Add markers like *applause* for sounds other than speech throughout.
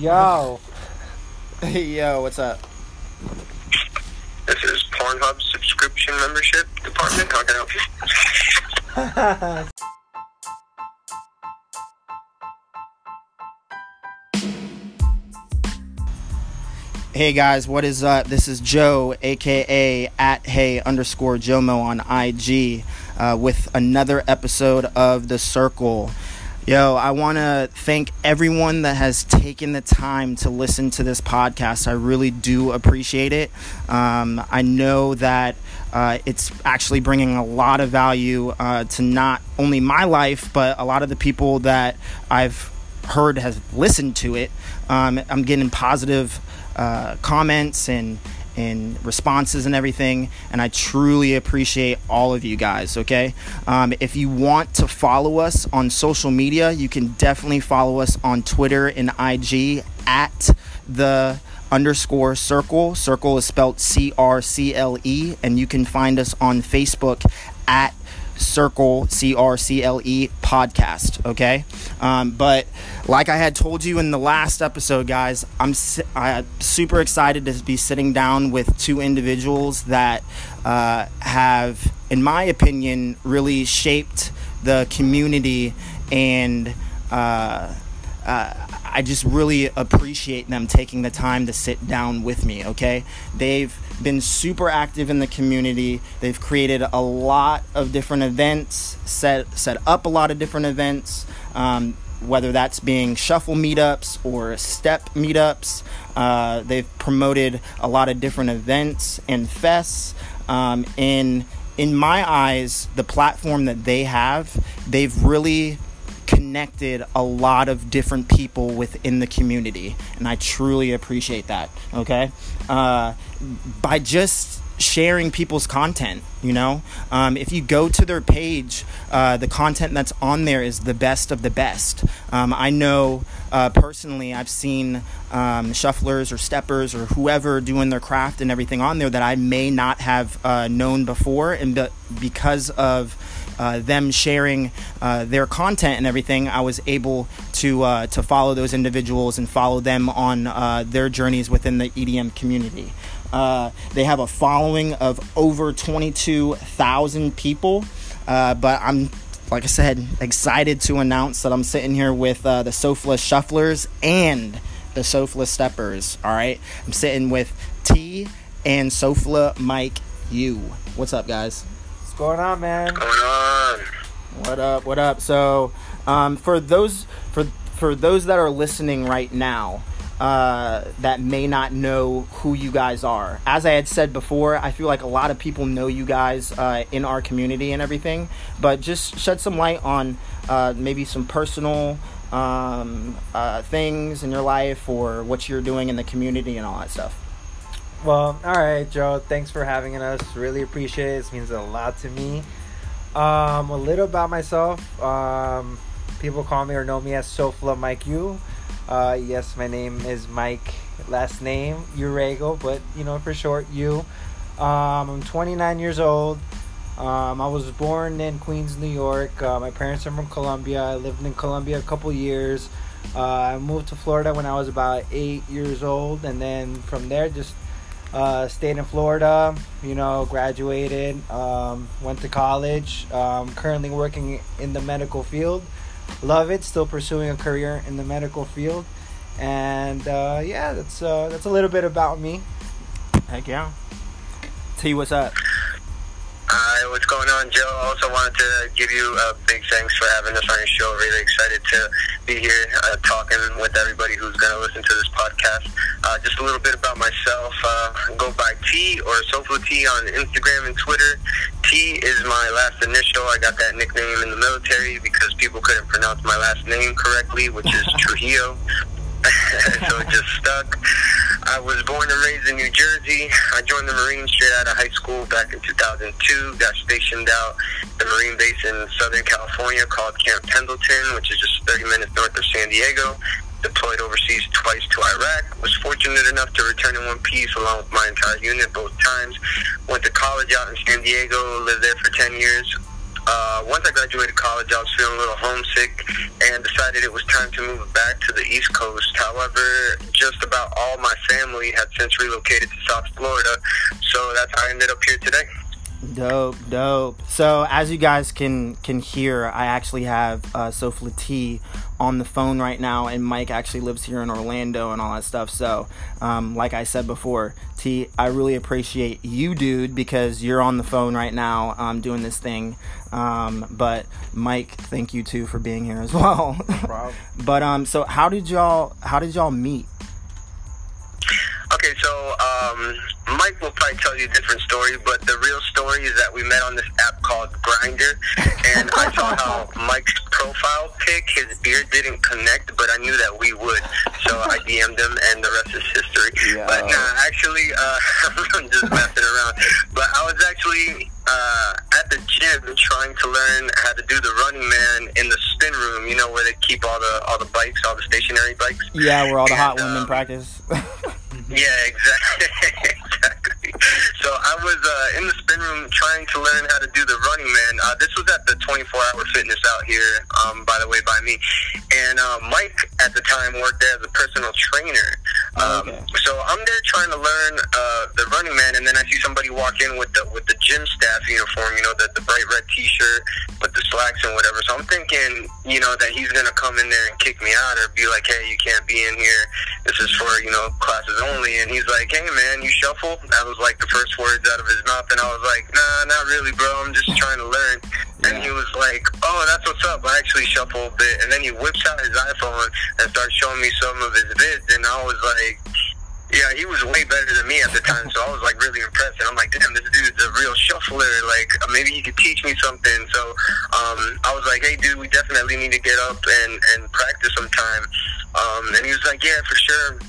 Yo. *laughs* Hey, yo, what's up? This is Pornhub subscription membership department. How can I help you? *laughs* Hey guys, what is up? This is Joe, aka at Hey underscore Jomo on IG, uh, with another episode of The Circle. Yo, I want to thank everyone that has taken the time to listen to this podcast. I really do appreciate it. Um, I know that uh, it's actually bringing a lot of value uh, to not only my life, but a lot of the people that I've heard has listened to it. Um, I'm getting positive uh, comments and and responses and everything and i truly appreciate all of you guys okay? Um, if you want to follow us on social media you can definitely follow us on twitter and ig at the underscore circle. Circle is spelled c-r-c-l-e and you can find us on facebook at circle c-r-c-l-e podcast okay um, but like i had told you in the last episode guys i'm I'm super excited to be sitting down with two individuals that uh, have in my opinion really shaped the community and uh, uh, I just really appreciate them taking the time to sit down with me, okay? They've been super active in the community. They've created a lot of different events, set set up a lot of different events. Um, whether that's being shuffle meetups or step meetups, uh, they've promoted a lot of different events and fests. Um, in in my eyes, the platform that they have, they've really connected a lot of different people within the community and i truly appreciate that okay? Uh, by just sharing people's content you know? Um, if you go to their page uh, the content that's on there is the best of the best. Um, i know uh, personally i've seen um, shufflers or steppers or whoever doing their craft and everything on there that i may not have uh, known before and be- because of uh, them sharing uh, their content and everything, I was able to uh, to follow those individuals and follow them on uh, their journeys within the EDM community. Uh, they have a following of over 22,000 people, uh, but I'm like I said, excited to announce that I'm sitting here with the Sofla Shufflers and the Sofla Steppers. All right, I'm sitting with T and Sofla Mike U. What's up, guys? What's going on, man? What's going on? What up? What up? So, um, for those for for those that are listening right now, uh, that may not know who you guys are, as I had said before, I feel like a lot of people know you guys uh, in our community and everything. But just shed some light on uh, maybe some personal um, uh, things in your life or what you're doing in the community and all that stuff. Well, all right, Joe. Thanks for having us. Really appreciate it. This means a lot to me. Um, a little about myself. Um, people call me or know me as Sofla Mike U. Uh, yes, my name is Mike. Last name Urego, but you know for short U. Um, I'm 29 years old. Um, I was born in Queens, New York. Uh, my parents are from Colombia. I lived in Colombia a couple years. Uh, I moved to Florida when I was about eight years old, and then from there just uh, stayed in Florida, you know, graduated, um, went to college, um, currently working in the medical field. Love it, still pursuing a career in the medical field. And uh, yeah, that's uh, that's a little bit about me. Heck yeah. T, what's up? What's going on, Joe? I also wanted to give you a big thanks for having us on your show. Really excited to be here uh, talking with everybody who's going to listen to this podcast. Uh, just a little bit about myself. Uh, go by T or Sofla T on Instagram and Twitter. T is my last initial. I got that nickname in the military because people couldn't pronounce my last name correctly, which is *laughs* Trujillo. *laughs* so it just stuck. I was born and raised in New Jersey. I joined the Marines straight out of high school back in 2002. Got stationed out the Marine base in Southern California called Camp Pendleton, which is just 30 minutes north of San Diego. Deployed overseas twice to Iraq. Was fortunate enough to return in one piece along with my entire unit both times. Went to college out in San Diego. Lived there for 10 years. Uh, once I graduated college, I was feeling a little homesick and decided it was time to move back to the East Coast. However, just about all my family had since relocated to South Florida, so that's how I ended up here today. Dope, dope. So as you guys can can hear, I actually have uh, on the phone right now, and Mike actually lives here in Orlando and all that stuff. So, um, like I said before, T, I really appreciate you, dude, because you're on the phone right now um, doing this thing. Um, but Mike, thank you too for being here as *laughs* well. but um, so how did y'all how did y'all meet? Okay, so um, Mike will probably tell you a different story, but the real story is that we met on this app called Grindr, and I saw how *laughs* Mike's profile pic, his beard didn't connect, but I knew that we would, so I DM'd him, and the rest is history. Yeah. But nah, actually, uh, *laughs* I'm just messing around. But I was actually uh, at the gym trying to learn how to do the running man in the spin room. You know where they keep all the all the bikes, all the stationary bikes. Yeah, where all the hot women um, practice. *laughs* Yeah, exactly. *laughs* exactly. So I was uh, in the spin room trying to learn how to do the running man. Uh, this was at the 24 hour fitness out here, um, by the way, by me. And uh, Mike at the time worked there as a personal trainer. Um, Okay. So I'm there trying to learn uh, the running man, and then I see somebody walk in with the with the gym staff uniform. You know, the, the bright red T-shirt with the slacks and whatever. So I'm thinking, you know, that he's gonna come in there and kick me out or be like, hey, you can't be in here. This is for you know classes only. And he's like, hey man, you shuffle. That was like the first words out of his mouth, and I was like, nah, not really, bro. I'm just trying to learn. And he was like, oh, that's what's up. I actually shuffle a bit. And then he whips out his iPhone and starts showing me some of his vids, and I was like. Yeah, he was way better than me at the time, so I was like really impressed. And I'm like, damn, this dude's a real shuffler. Like, uh, maybe he could teach me something. So um, I was like, hey, dude, we definitely need to get up and, and practice sometime. Um, and he was like, yeah, for sure.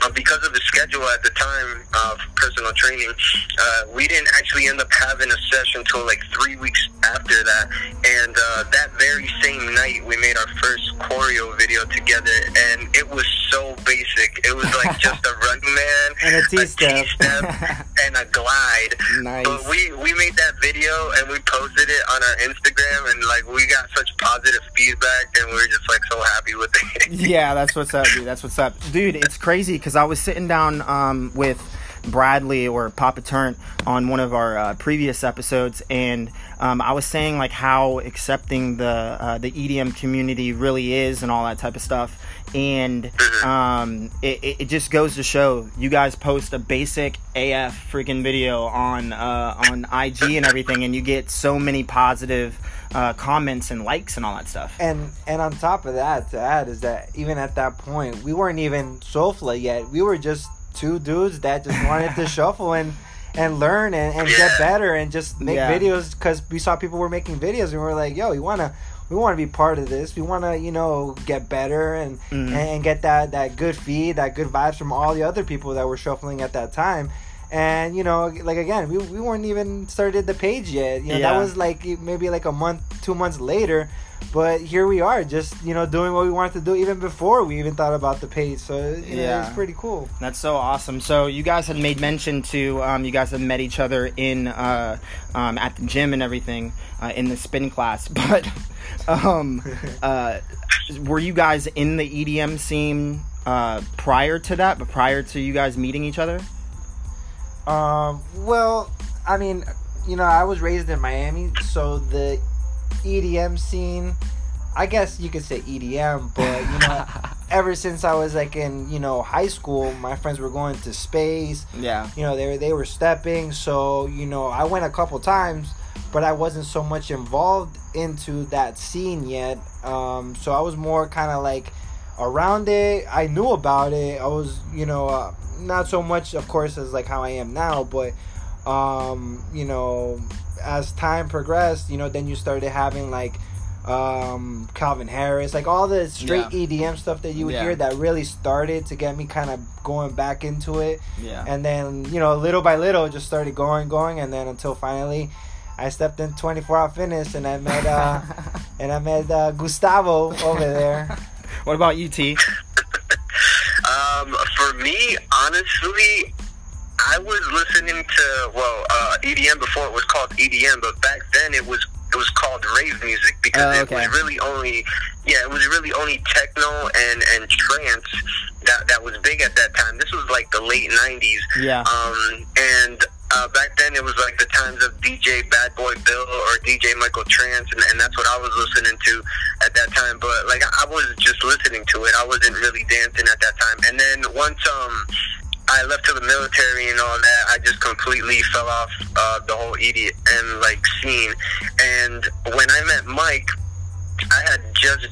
Uh, because of the schedule at the time of personal training, uh, we didn't actually end up having a session until like three weeks after that. And uh, that very same night, we made our first choreo video together, and it was so basic. It was like *laughs* just a run man, And a T-step. *laughs* And a glide. Nice. But we we made that video and we posted it on our Instagram, and like we got such positive feedback, and we were just like so happy with it. yeah, that's what's up, dude. That's what's up, dude. It's crazy because I was sitting down um, with Bradley or Papa Turnt on one of our uh, previous episodes, and um, I was saying like how accepting the uh, the EDM community really is and all that type of stuff. And um, it, it, it just goes to show you guys post a basic AF freaking video on uh, on IG and everything, and you get so many positive uh, comments and likes and all that stuff. and and on top of that to add is that even at that point we weren't even Sofla yet we were just two dudes that just wanted to *laughs* shuffle and and learn and, and get better and just make Yeah. videos because we saw people were making videos and we were like yo we want to we want to be part of this. We want to you know get better and, mm-hmm. and and get that that good feed that good vibes from all the other people that were shuffling at that time. And you know like again we, we weren't even started the page yet. You know Yeah. that was like maybe like a month two months later but here we are just you know doing what we wanted to do even before we even thought about the page so you know, Yeah. it's pretty cool That's so awesome. So you guys had made mention to um, you guys have met each other in uh, um, at the gym and everything uh, in the spin class, *laughs* but um, uh, were you guys in the EDM scene uh, prior to that? But prior to you guys meeting each other? um well i mean you know i was raised in miami so the edm scene. I guess you could say edm but you know *laughs* ever since i was like in you know high school my friends were going to space. Yeah. you know they were they were stepping so you know i went a couple times but i wasn't so much involved into that scene yet. Um so i was more kind of like around it. I knew about it. I was you know uh, not so much of course as like how i am now but um you know as time progressed you know then you started having like um calvin harris like all the straight edm stuff that you would Yeah. hear that really started to get me kind of going back into it Yeah. and then you know little by little just started going going and then until finally i stepped in 24 hour fitness and i met uh *laughs* and i met uh, gustavo over there what about you, T? *laughs* Um, for me, honestly, I was listening to well uh, EDM before it was called EDM, but back then it was it was called rave music because Oh, it was really only yeah it was really only techno and and trance that that was big at that time. This was like the late '90s. Yeah. Um, and uh, back then it was like the times of DJ Bad Boy Bill or DJ Michael Trance, and, and that's what I was listening to at that time. But like I was just listening to it. I wasn't really dancing at that time. And then once um I left to the military and all that, I just completely fell off uh, the whole EDM like scene. And when I met Mike, I had just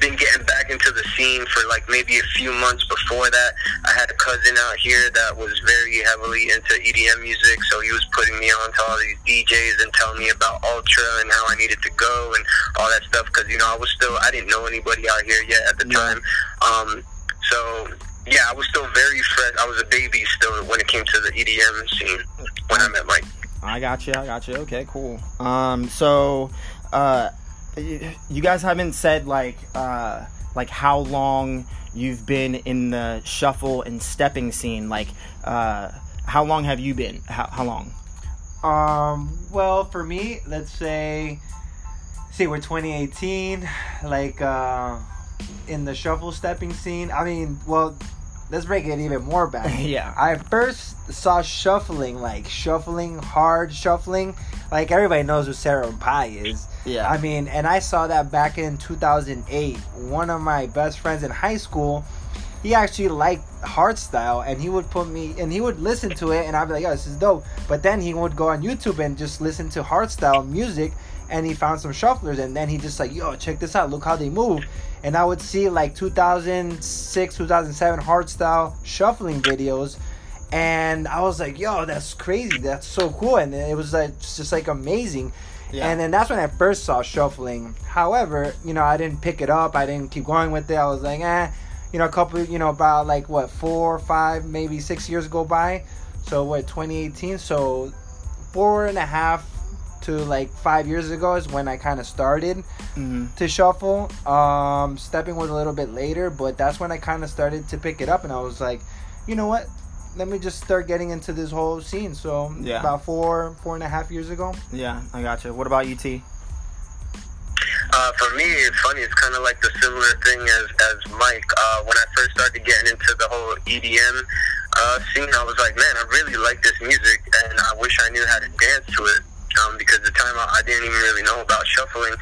been getting back into the scene for like maybe a few months before that. I had a cousin out here that was very heavily into EDM music, so he was putting me on to all these DJs and telling me about Ultra and how I needed to go and all that stuff. Because you know, I was still I didn't know anybody out here yet at the Yeah. time. Um, so yeah, I was still very fresh. I was a baby still when it came to the EDM scene when I met Mike. I got you. I got you. Okay, cool. Um, so, uh, you guys haven't said like, uh, like how long you've been in the shuffle and stepping scene. Like, uh, how long have you been? How, how long? Um, well, for me, let's say, see, we're 2018, like, uh, in the shuffle stepping scene. I mean, well, let's break it even more back. *laughs* Yeah. I first saw shuffling, like shuffling, hard shuffling. Like everybody knows who Sarah Pie is. Yeah. I mean, and I saw that back in 2008. One of my best friends in high school, he actually liked hardstyle, and he would put me, and he would listen to it, and I'd be like, "Yo, this is dope." But then he would go on YouTube and just listen to hardstyle music, and he found some shufflers, and then he just like, "Yo, check this out! Look how they move." And I would see like 2006, 2007 hardstyle shuffling videos, and I was like, "Yo, that's crazy! That's so cool!" And it was like just like amazing. Yeah. And then that's when I first saw shuffling. However, you know, I didn't pick it up. I didn't keep going with it. I was like, eh, you know, a couple, you know, about like what four, five, maybe six years go by. So what, 2018? So four and a half to like five years ago is when I kind of started hmm to shuffle. Um, stepping was a little bit later, but that's when I kind of started to pick it up, and I was like, you know what? Let me just start getting into this whole scene. So Yeah. about four, four and a half years ago. Yeah, I got you. What about you, T? Uh, for me, it's funny. It's kind of like the similar thing as as Mike. Uh, when I first started getting into the whole EDM uh, scene, I was like, man, I really like this music, and I wish I knew how to dance to it. Um, because at the time I, I didn't even really know about shuffling,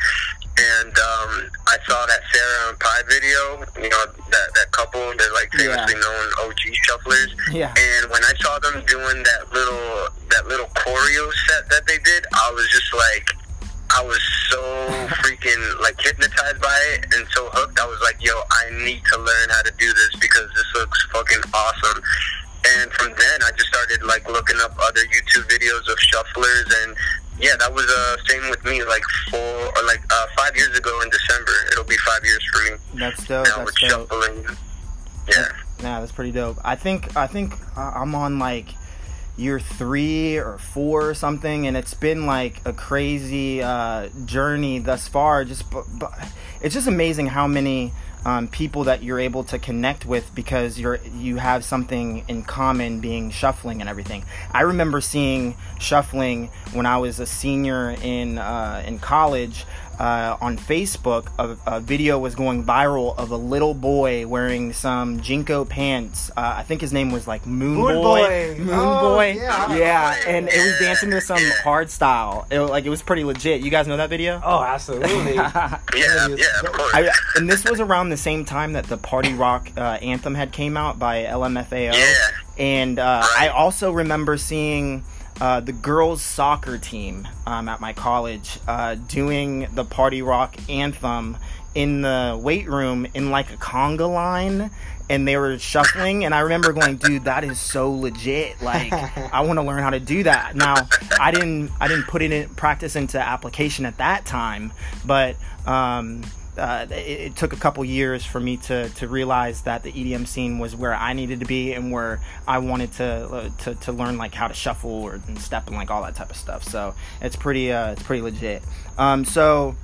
and um, I saw that Sarah and Pie video. You know that that couple, they're like Yeah. famously known OG shufflers. Yeah. And when I saw them doing that little that little choreo set that they did, I was just like, I was so *laughs* freaking like hypnotized by it and so hooked. I was like, yo, I need to learn how to do this because this looks fucking awesome. And from then, I just started like looking up other YouTube videos of shufflers, and yeah, that was uh same with me. Like four or like uh, five years ago in December, it'll be five years for me That's dope. now That's with dope. shuffling. Yeah. Yeah, that's pretty dope. I think I think uh, I'm on like year three or four or something, and it's been like a crazy uh, journey thus far. Just, but, but it's just amazing how many um, people that you're able to connect with because you're you have something in common, being shuffling and everything. I remember seeing shuffling when I was a senior in uh, in college. Uh, on Facebook, a, a video was going viral of a little boy wearing some JNCO pants. Uh, I think his name was like Moon, Moon Boy. Boy. Moon Oh, Boy. yeah. yeah, and it was dancing to some hard style. It, like it was pretty legit. You guys know that video? Oh, absolutely. *laughs* Yeah, yeah, of course. I, and this was around the same time that the Party Rock uh, anthem had came out by LMFAO. yeah. And uh, I also remember seeing uh, the girls' soccer team um, at my college uh, doing the Party Rock anthem in the weight room in like a conga line. And they were shuffling, and I remember going, "Dude, that is so legit! Like, I want to learn how to do that." Now, I didn't, I didn't put it in practice into application at that time, but um, uh, it, it took a couple years for me to, to realize that the EDM scene was where I needed to be and where I wanted to uh, to, to learn like how to shuffle or and step and like all that type of stuff. So it's pretty uh, it's pretty legit. Um, so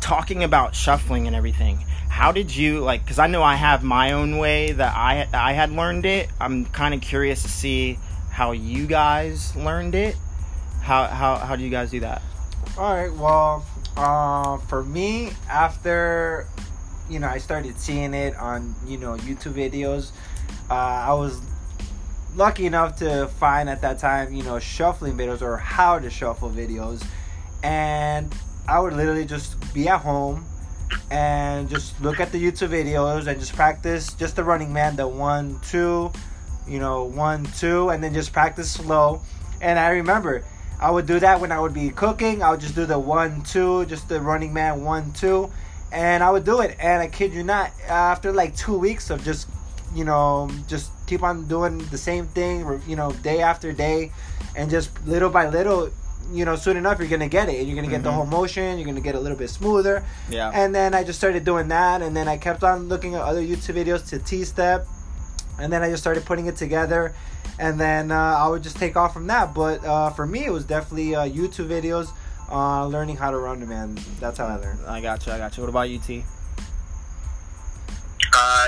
talking about shuffling and everything, how did you like? Because I know I have my own way that I I had learned it. I'm kind of curious to see how you guys learned it. How how how do you guys do that? All right. Well, uh, for me, after you know, I started seeing it on you know YouTube videos. Uh, I was lucky enough to find at that time, you know, shuffling videos or how to shuffle videos, and I would literally just be at home and just look at the YouTube videos and just practice just the running man, the one, two, you know, one, two, and then just practice slow. And I remember I would do that when I would be cooking. I would just do the one, two, just the running man, one, two, and I would do it. And I kid you not, after like two weeks of just, you know, just keep on doing the same thing, you know, day after day, and just little by little, you know, soon enough you're gonna get it. You're gonna get the Mhm. whole motion. You're gonna get a little bit smoother. Yeah. And then I just started doing that, and then I kept on looking at other YouTube videos to T step, and then I just started putting it together, and then uh, I would just take off from that. But uh, for me, it was definitely uh, YouTube videos, uh, learning how to run the man. That's how I learned. I got you. I got you. What about you, T? Uh,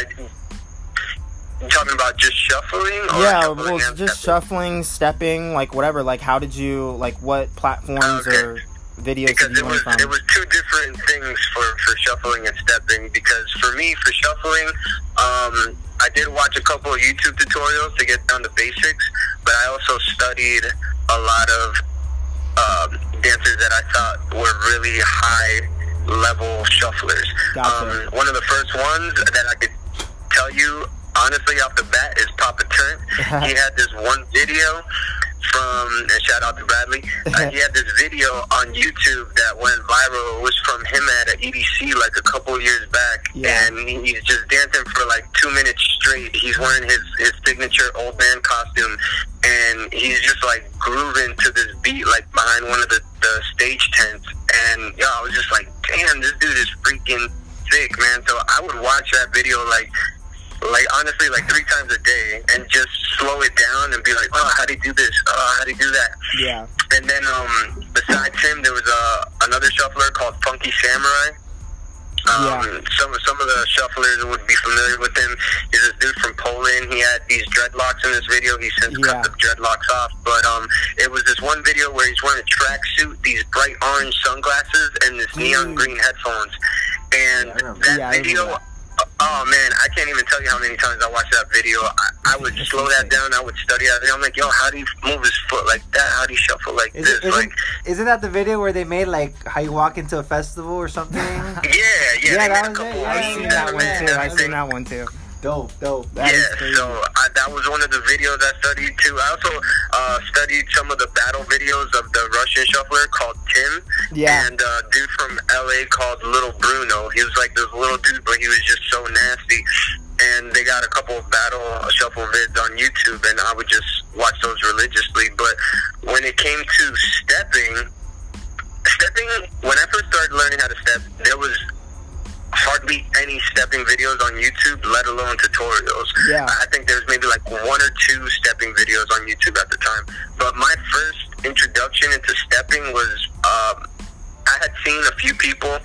you talking about just shuffling? Or yeah, well, just stepping? shuffling, stepping, like whatever. Like, how did you like? What platforms Okay. or videos because did you it was it was two different things for for shuffling and stepping. Because for me, for shuffling, um, I did watch a couple of YouTube tutorials to get down to basics, but I also studied a lot of um, dancers that I thought were really high level shufflers. Gotcha. Um, one of the first ones that I could tell you honestly off the bat is Papa Turnt. *laughs* he had this one video from and shout out to Bradley. *laughs* Uh, he had this video on YouTube that went viral. It was from him at an EDC like a couple years back, Yeah. and he's just dancing for like two minutes straight. He's wearing his his signature old man costume, and he's just like grooving to this beat like behind one of the the stage tents. And yeah, I was just like, damn, this dude is freaking sick, man. So I would watch that video like like honestly like three times a day and just slow it down and be like, oh, how do you do this? Oh, how do you do that? yeah. And then um, besides him, there was uh, another shuffler called Funky Samurai. Um, Yeah. Some some of the shufflers would be familiar with him. He's this dude from Poland. He had these dreadlocks in this video. He since Yeah. cut the dreadlocks off. But um, it was this one video where he's wearing a tracksuit, these bright orange sunglasses, and this neon Mm. green headphones. And Yeah, that video. Oh man, I can't even tell you how many times I watched that video. I, I would slow that down. I would study that. I'm like, yo, how do you move his foot like that? How do you shuffle like Is this? isn't, like, isn't that the video where they made like how you walk into a festival or something? *laughs* yeah, yeah. Yeah, that was it. Yeah, I've seen that one too. I've seen that one too. Dope, dope. That is yeah, so I, that was one of the videos I studied too. I also uh, studied some of the battle videos of the Russian shuffler called Tim, Yeah. and uh, dude from LA called Little Bruno. He was like this little dude, but he was just so nasty. And they got a couple of battle shuffle vids on YouTube, and I would just watch those religiously. But when it came to stepping, stepping, when I first started learning how to step, there was hardly any stepping videos on YouTube, let alone tutorials. Yeah. I think there's maybe like one or two stepping videos on YouTube at the time. But my first introduction into stepping was um, I had seen a few people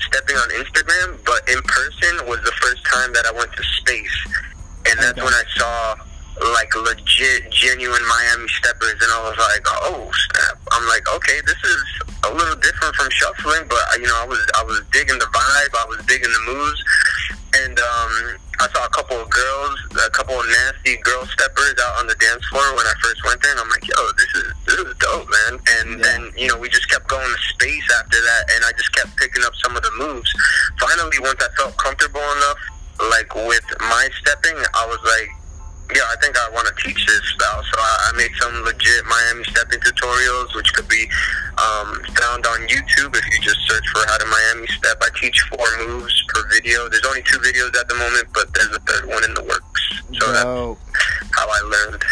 stepping on Instagram, but in person was the first time that I went to space. And that's Okay. when I saw like legit, genuine Miami steppers, and I was like, "Oh snap!" I'm like, "Okay, this is a little different from shuffling," but uh, you know, I was I was digging the vibe, I was digging the moves, and um, I saw a couple of girls, a couple of nasty girl steppers out on the dance floor when I first went there, and I'm like, "Yo, this is this is dope, man!" And Yeah. then you know, we just kept going to space after that, and I just kept picking up some of the moves. Finally, once I felt comfortable enough, like with my stepping, I was like yeah, I think I want to teach this style. So I, I made some legit Miami stepping tutorials, which could be um, found on YouTube if you just search for how to Miami step. I teach four moves per video. There's only two videos at the moment, but there's a third one in the works. So that's how I learned.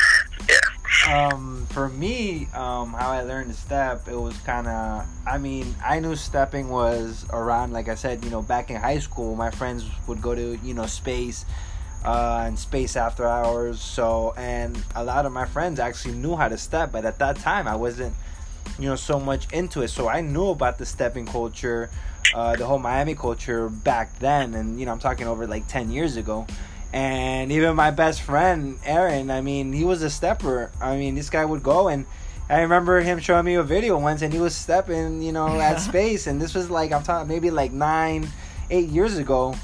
Yeah. um, for me, um, how I learned to step, it was kind of. I mean, I knew stepping was around. Like I said, you know, back in high school, my friends would go to you know space, uh, and space after hours. So, and a lot of my friends actually knew how to step, but at that time, I wasn't, you know, so much into it. So I knew about the stepping culture, uh, the whole Miami culture back then, and you know, I'm talking over like ten years ago. And even my best friend Aaron, I mean, he was a stepper. I mean, this guy would go and I remember him showing me a video once, and he was stepping, you know, at *laughs* space, and this was like I'm talking maybe like nine, eight years ago,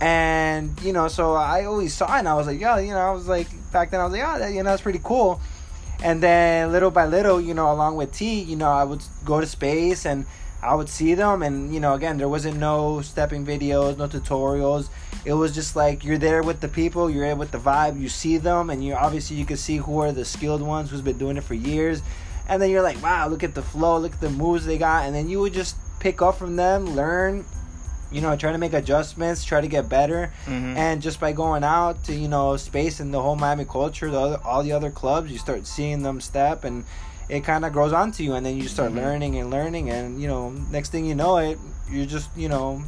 and you know, so I always saw it, and I was like, yeah, you know, I was like back then I was like, yeah, that, you know, that's pretty cool, and then little by little, you know, along with T, you know, I would go to space and I would see them, and you know, again, there wasn't no stepping videos, no tutorials. It was just like you're there with the people, you're there with the vibe, you see them, and you obviously you can see who are the skilled ones who's been doing it for years, and then you're like, wow, look at the flow, look at the moves they got, and then you would just pick up from them, learn, you know, try to make adjustments, try to get better, Mhm. and just by going out to you know space and the whole Miami culture, the other, all the other clubs, you start seeing them step and it kind of grows onto you and then you start Mhm. learning and learning and you know next thing you know it you're just you know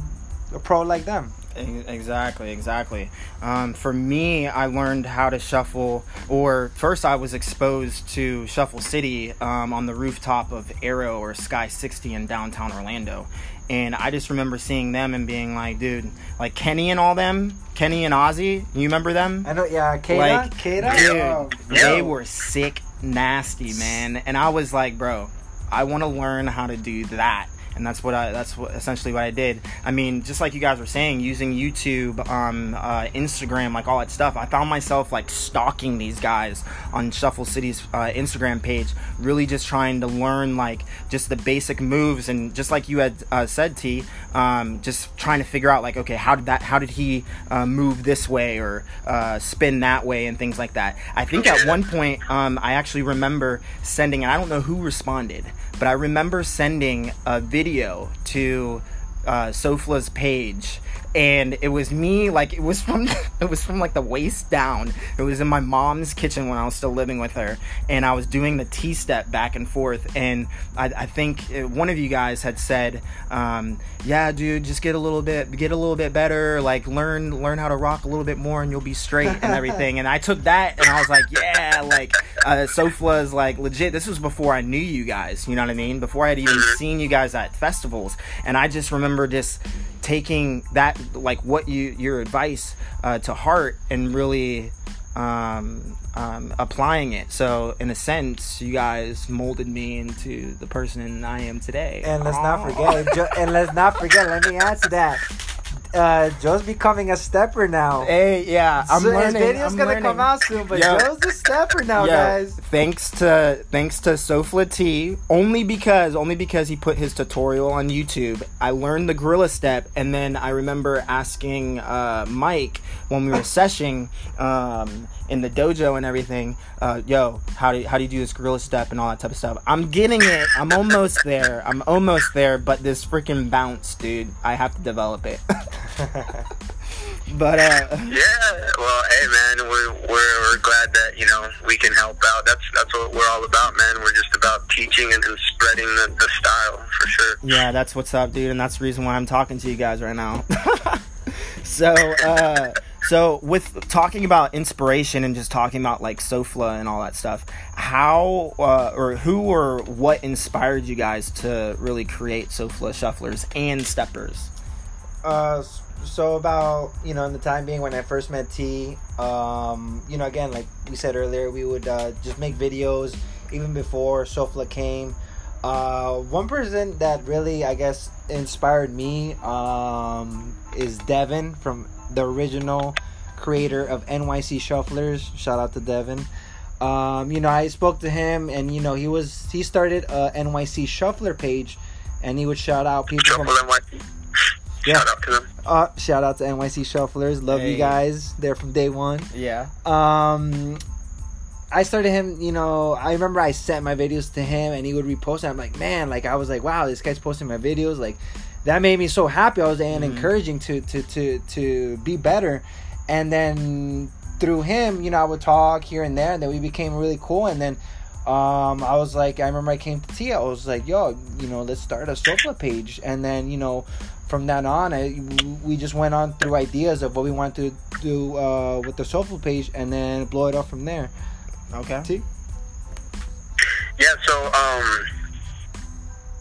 a pro like them Exactly, exactly. Um, for me, I learned how to shuffle, or first I was exposed to Shuffle City um, on the rooftop of Aero or Sky 60 in downtown Orlando. And I just remember seeing them and being like, dude, like Kenny and all them, Kenny and Ozzy, you remember them? i know yeah Kata, Like, Kata? dude, Oh, they were sick, nasty, man. And I was like, bro, I want to learn how to do that. And that's what I. That's what essentially what I did. I mean, just like you guys were saying, using YouTube, um, uh, Instagram, like all that stuff. I found myself like stalking these guys on Shuffle City's uh, Instagram page, really just trying to learn like just the basic moves and just like you had uh, said, T, um, just trying to figure out like, okay, how did that? How did he uh, move this way or uh, spin that way and things like that? I think at one point, um, I actually remember sending, and I don't know who responded, but I remember sending a video to uh, Sofla's page, and it was me. Like it was from *laughs* it was from like the waist down. It was in my mom's kitchen when I was still living with her, and I was doing the T step back and forth. And I, I think uh, one of you guys had said, um, "Yeah, dude, just get a little bit get a little bit better. Like learn learn how to rock a little bit more, and you'll be straight and everything." and I took that, and I was like, "Yeah, like uh, Sofla is like legit." This was before I knew you guys. You know what I mean? Before I had even seen you guys at festivals, and I just remember just taking that like what you your advice uh, to heart and really um, um, applying it. So in a sense, you guys molded me into the person I am today. and let's not forget and let's not forget let me add to that uh joe's becoming a stepper now Hey, yeah, I'm so learning. his video's I'm gonna learning. come out soon but Yo. joe's the stepper now Yo, guys Thanks to thanks to Sofla T, only because only because he put his tutorial on YouTube. I learned the gorilla step, and then I remember asking uh, Mike when we were *laughs* seshing um, in the dojo and everything. Uh, Yo, how do you, how do you do this gorilla step and all that type of stuff? I'm getting it. I'm almost there. I'm almost there. But this freaking bounce, dude, I have to develop it. *laughs* but uh, Yeah, well, hey man, we're, we're we're glad that you know we can help out. That's that's what we're all about, man. We're just about teaching and, and spreading the, the style for sure. Yeah, that's what's up, dude, and that's the reason why I'm talking to you guys right now. *laughs* so, uh, so with talking about inspiration and just talking about like Sofla and all that stuff, how uh, or who or what inspired you guys to really create Sofla shufflers and steppers? uh so about you know in the time being when i first met t um you know again like we said earlier we would uh just make videos even before sofla came uh one person that really i guess inspired me um is devin from the original creator of nyc shufflers shout out to devin um you know i spoke to him and you know he was he started a nyc shuffler page and he would shout out people from Shuffle and what? Yeah. Shout out to them. uh, shout out to NYC Shufflers. Love Hey. you guys. They're from day one. Yeah. Um, I started him. You know, I remember I sent my videos to him, and he would repost. it. I'm like, man, like I was like, wow, this guy's posting my videos. Like that made me so happy. I was and Mhm. encouraging to to to to be better. And then through him, you know, I would talk here and there, and then we became really cool. And then um, I was like, I remember I came to Tia. I was like, yo, you know, let's start a Sofla page. And then, you know, from that on, I, we just went on through ideas of what we wanted to do uh, with the Sofla page, and then blow it up from there. Okay. T. Yeah, so um,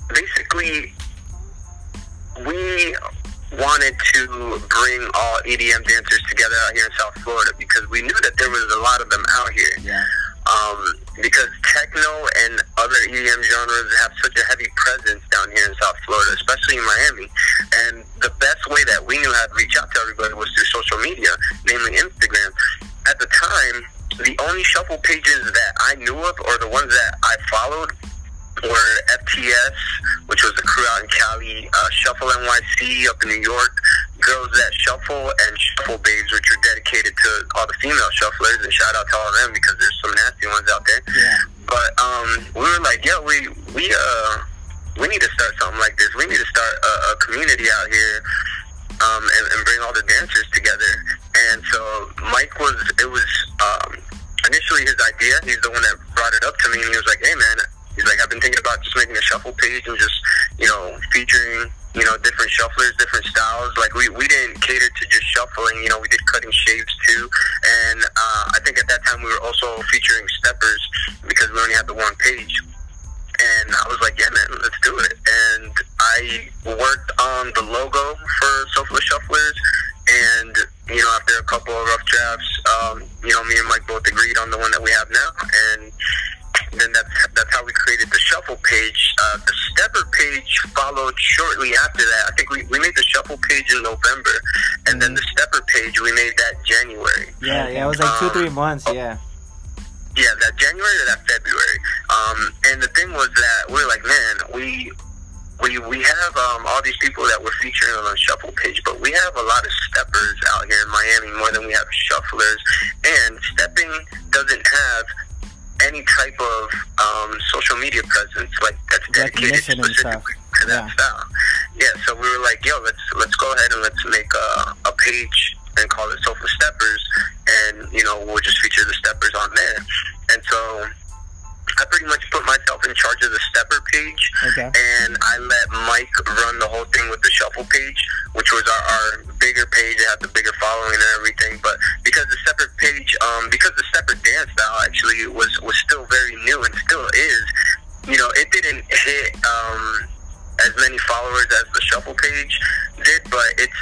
basically, we wanted to bring all EDM dancers together out here in South Florida because we knew that there was a lot of them out here. Yeah. Um, because techno and other EDM genres have such a heavy presence down here in South Florida, especially in Miami. And the best way that we knew how to reach out to everybody was through social media, namely Instagram. At the time, the only shuffle pages that I knew of, or the ones that I followed, were FTS, which was the crew out in Cali, uh, Shuffle NYC up in New York, Girls That Shuffle, and Shuffle Babes, which are dedicated to all the female shufflers. And shout out to all of them because there's some nasty ones out there. Yeah. But um, we were like, yeah, we we uh we need to start something like this. We need to start a, a community out here. Um, and, and bring all the dancers together. And so Mike was, it was um, initially his idea. He's the one that brought it up to me, and he was like, "Hey, man," he's like, "I've been thinking about just making a shuffle page and just, you know, featuring, you know, different shufflers, different styles. Like we we didn't cater to just shuffling. You know, we did cutting shapes too, and uh, I think at that time we were also featuring steppers because we only had the one page." And I was like, yeah, man, let's do it. And I worked on the logo for Sofla Shufflers. And, you know, after a couple of rough drafts, um, you know, me and Mike both agreed on the one that we have now. And then that's, that's how we created the Shuffle page. Uh, the Stepper page followed shortly after that. I think we, we made the Shuffle page in November. And then the Stepper page, we made that January. Yeah, yeah, it was like two, Um, three months. Yeah. Yeah, that January or that February. Um, and the thing was that we are like, man, we we we have um, all these people that we're featuring on the shuffle page, but we have a lot of steppers out here in Miami more than we have shufflers. And stepping doesn't have any type of um, social media presence like that's dedicated Recognition and stuff. specifically to that Yeah. style. Yeah, so we were like, yo, let's let's go ahead and let's make a, a page and call it Sofla Steppers, and you know we'll just feature the steppers on there. And so I pretty much put myself in charge of the stepper page, Okay. and I let Mike run the whole thing with the shuffle page, which was our, our bigger page. It had the bigger following and everything. But because the stepper page, um, because the stepper dance style actually was was still very new and still is, you know, it didn't hit um, as many followers as the shuffle page did, but it's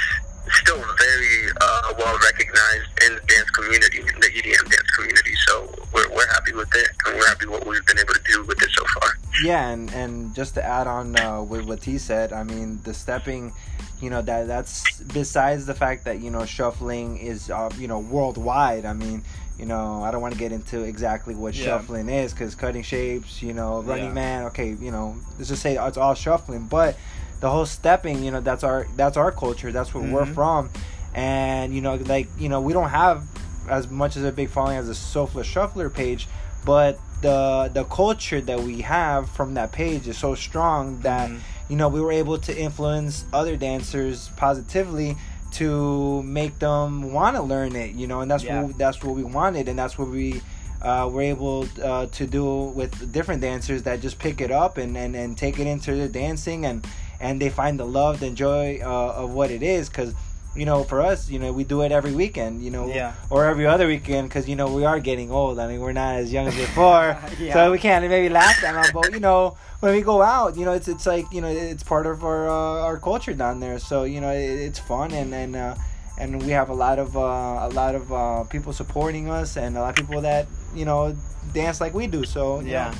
still very uh, well recognized in the dance community, in the EDM dance community. So we're, we're happy with it, and we're happy what we've been able to do with it so far. Yeah, and and just to add on uh, with what T said, I mean the stepping, you know that that's besides the fact that you know shuffling is uh, you know worldwide. I mean, you know I don't want to get into exactly what Yeah. shuffling is because cutting shapes, you know, running Yeah. man. Okay, you know, let's just say it's all shuffling, but the whole stepping, you know, that's our that's our culture. That's where we're Mhm. from, and you know, like you know, we don't have as much as a big following as a Sofla Shuffler page, but the the culture that we have from that page is so strong that Mhm. you know we were able to influence other dancers positively to make them want to learn it you know and that's Yeah. what that's what we wanted and that's what we uh, were able uh, to do with different dancers that just pick it up and, and, and take it into their dancing and and they find the love the joy uh, of what it is because you know for us you know we do it every weekend you know Yeah. or every other weekend because you know we are getting old. I mean, we're not as young as before, *laughs* Yeah. so we can't maybe laugh that long. But you know, when we go out, you know, it's it's like you know, it's part of our uh, our culture down there. So you know, it, it's fun and and uh, and we have a lot of uh, a lot of uh, people supporting us and a lot of people that you know dance like we do. So Yeah, know.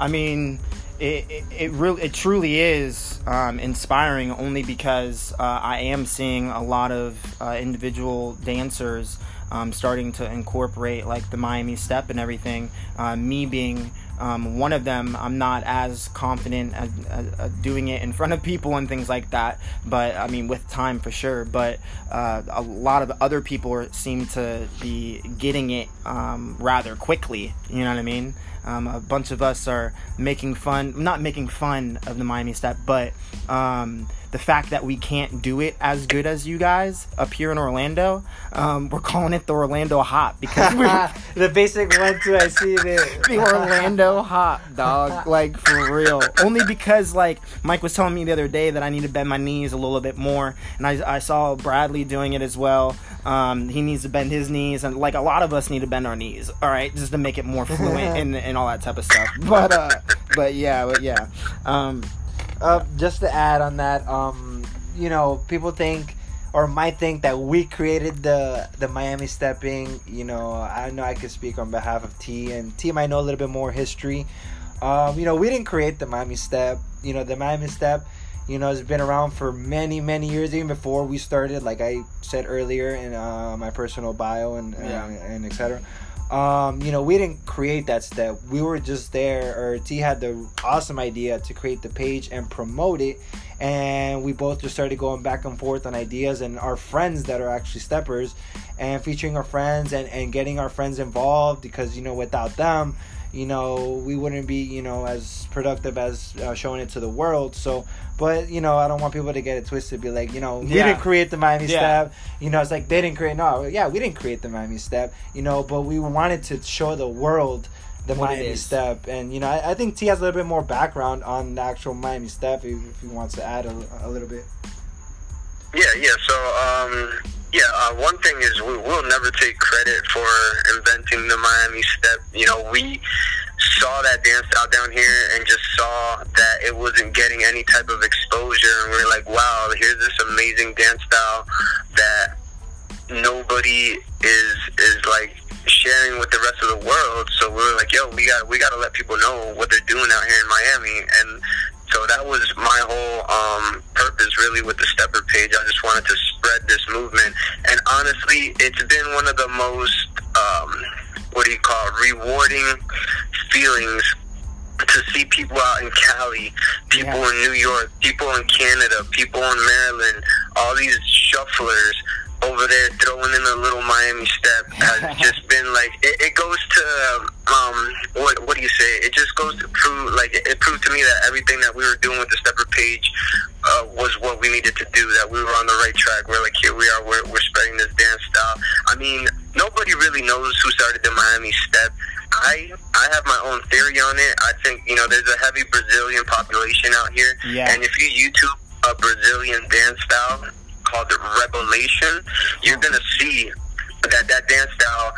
I mean, it it, really it truly is um, inspiring only because uh, I am seeing a lot of uh, individual dancers um, starting to incorporate like the Miami step and everything. Uh, me being um, one of them, I'm not as confident doing it in front of people and things like that. But I mean, with time for sure. But uh, a lot of other people are, seem to be getting it um, rather quickly. You know what I mean? Um, a bunch of us are making fun, not making fun of the Miami Step, but um, the fact that we can't do it as good as you guys up here in Orlando, um, we're calling it the Orlando Hop because *laughs* the basic one too. I see it. the Orlando Hop, dog. *laughs* Like for real. Only because like Mike was telling me the other day that I need to bend my knees a little bit more, and I, I saw Bradley doing it as well. Um, he needs to bend his knees, and like a lot of us need to bend our knees. All right, just to make it more fluent *laughs* and, and all that type of stuff. But uh, but yeah, but yeah. Um, Uh, just to add on that, um, you know, people think or might think that we created the the Miami stepping. You know, I know I could speak on behalf of T, and T might know a little bit more history. Um, you know, we didn't create the Miami step. You know, the Miami step, you know, has been around for many, many years, even before we started. Like I said earlier in uh, my personal bio and Yeah. uh, and etc. Um, you know, we didn't create that step. We were just there, or T had the awesome idea to create the page and promote it. And we both just started going back and forth on ideas and our friends that are actually steppers and featuring our friends and, and getting our friends involved because, you know, without them, you know, we wouldn't be, you know, as productive as uh, showing it to the world. So, but, you know, I don't want people to get it twisted, be like, you know, we Yeah. didn't create the Miami Yeah. step. You know, it's like they didn't create, no, yeah, we didn't create the Miami step, you know, but we wanted to show the world the What Miami step. And, you know, I, I think T has a little bit more background on the actual Miami step if, if he wants to add a, a little bit. Yeah, yeah. So, um, yeah, uh, one thing is we, we'll never take credit for inventing the Miami step. You know, we saw that dance style down here and just saw that it wasn't getting any type of exposure, and we are like, wow, here's this amazing dance style that nobody is is like sharing with the rest of the world. So we were like, yo, we got we got to let people know what they're doing out here in Miami, and so that was my whole um, purpose, really, with the Stepper page. I just wanted to spread this movement, and honestly, it's been one of the most um, what do you call it, rewarding feelings to see people out in Cali, people Yeah. in New York, people in Canada, people in Maryland, all these shufflers over there throwing in a little Miami step has *laughs* just been like it, it goes to um what what do you say? It just goes to prove like it, it proved to me that everything that we were doing with the stepper page uh, was what we needed to do. That we were on the right track. We're like here we are. We're we're spreading this dance style. I mean, nobody really knows who started the Miami step. I I have my own theory on it. I think you know there's a heavy Brazilian population out here, Yeah. and if you YouTube a Brazilian dance style called the Revelation, you're gonna see that that dance style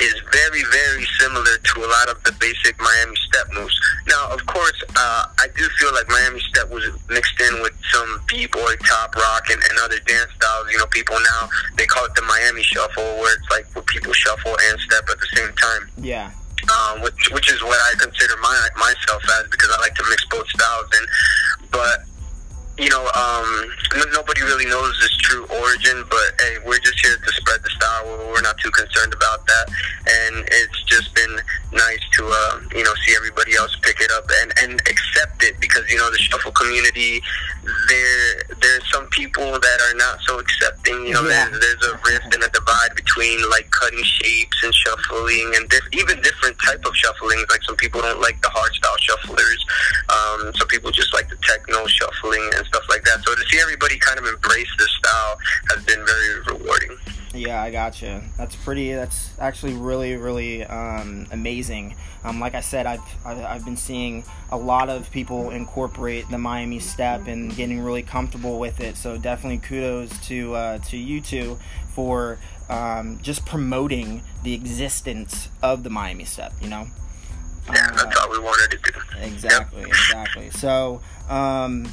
is very very similar to a lot of the basic Miami step moves. Now, of course, uh, I do feel like Miami step was mixed in with some b-boy, top rock, and, and other dance styles. You know, people now they call it the Miami shuffle, where it's like where people shuffle and step at the same time Yeah. um, which which is what I consider my myself as because I like to mix both styles. And but you know, um, nobody really knows its true origin. But hey, we're just here to spread the style. We're- We're not too concerned about that, and it's just been nice to uh, you know see everybody else pick it up and and accept it because you know the shuffle community there there's some people that are not so accepting. You know, Yeah. there's there's a rift and a divide between like cutting shapes and shuffling and diff- even different type of shuffling. Like some people don't like the hard style shufflers. Um, some people just like the techno shuffling and stuff like that. So to see everybody kind of embrace this style has been very rewarding. Yeah, I gotcha. That's pretty. That's actually really, really um, amazing. Um, like I said, I've, I've I've been seeing a lot of people incorporate the Miami step and getting really comfortable with it. So definitely kudos to uh, to you two for um, just promoting the existence of the Miami step. You know. Yeah, Uh, that's all we wanted to do. Exactly, exactly. So, um,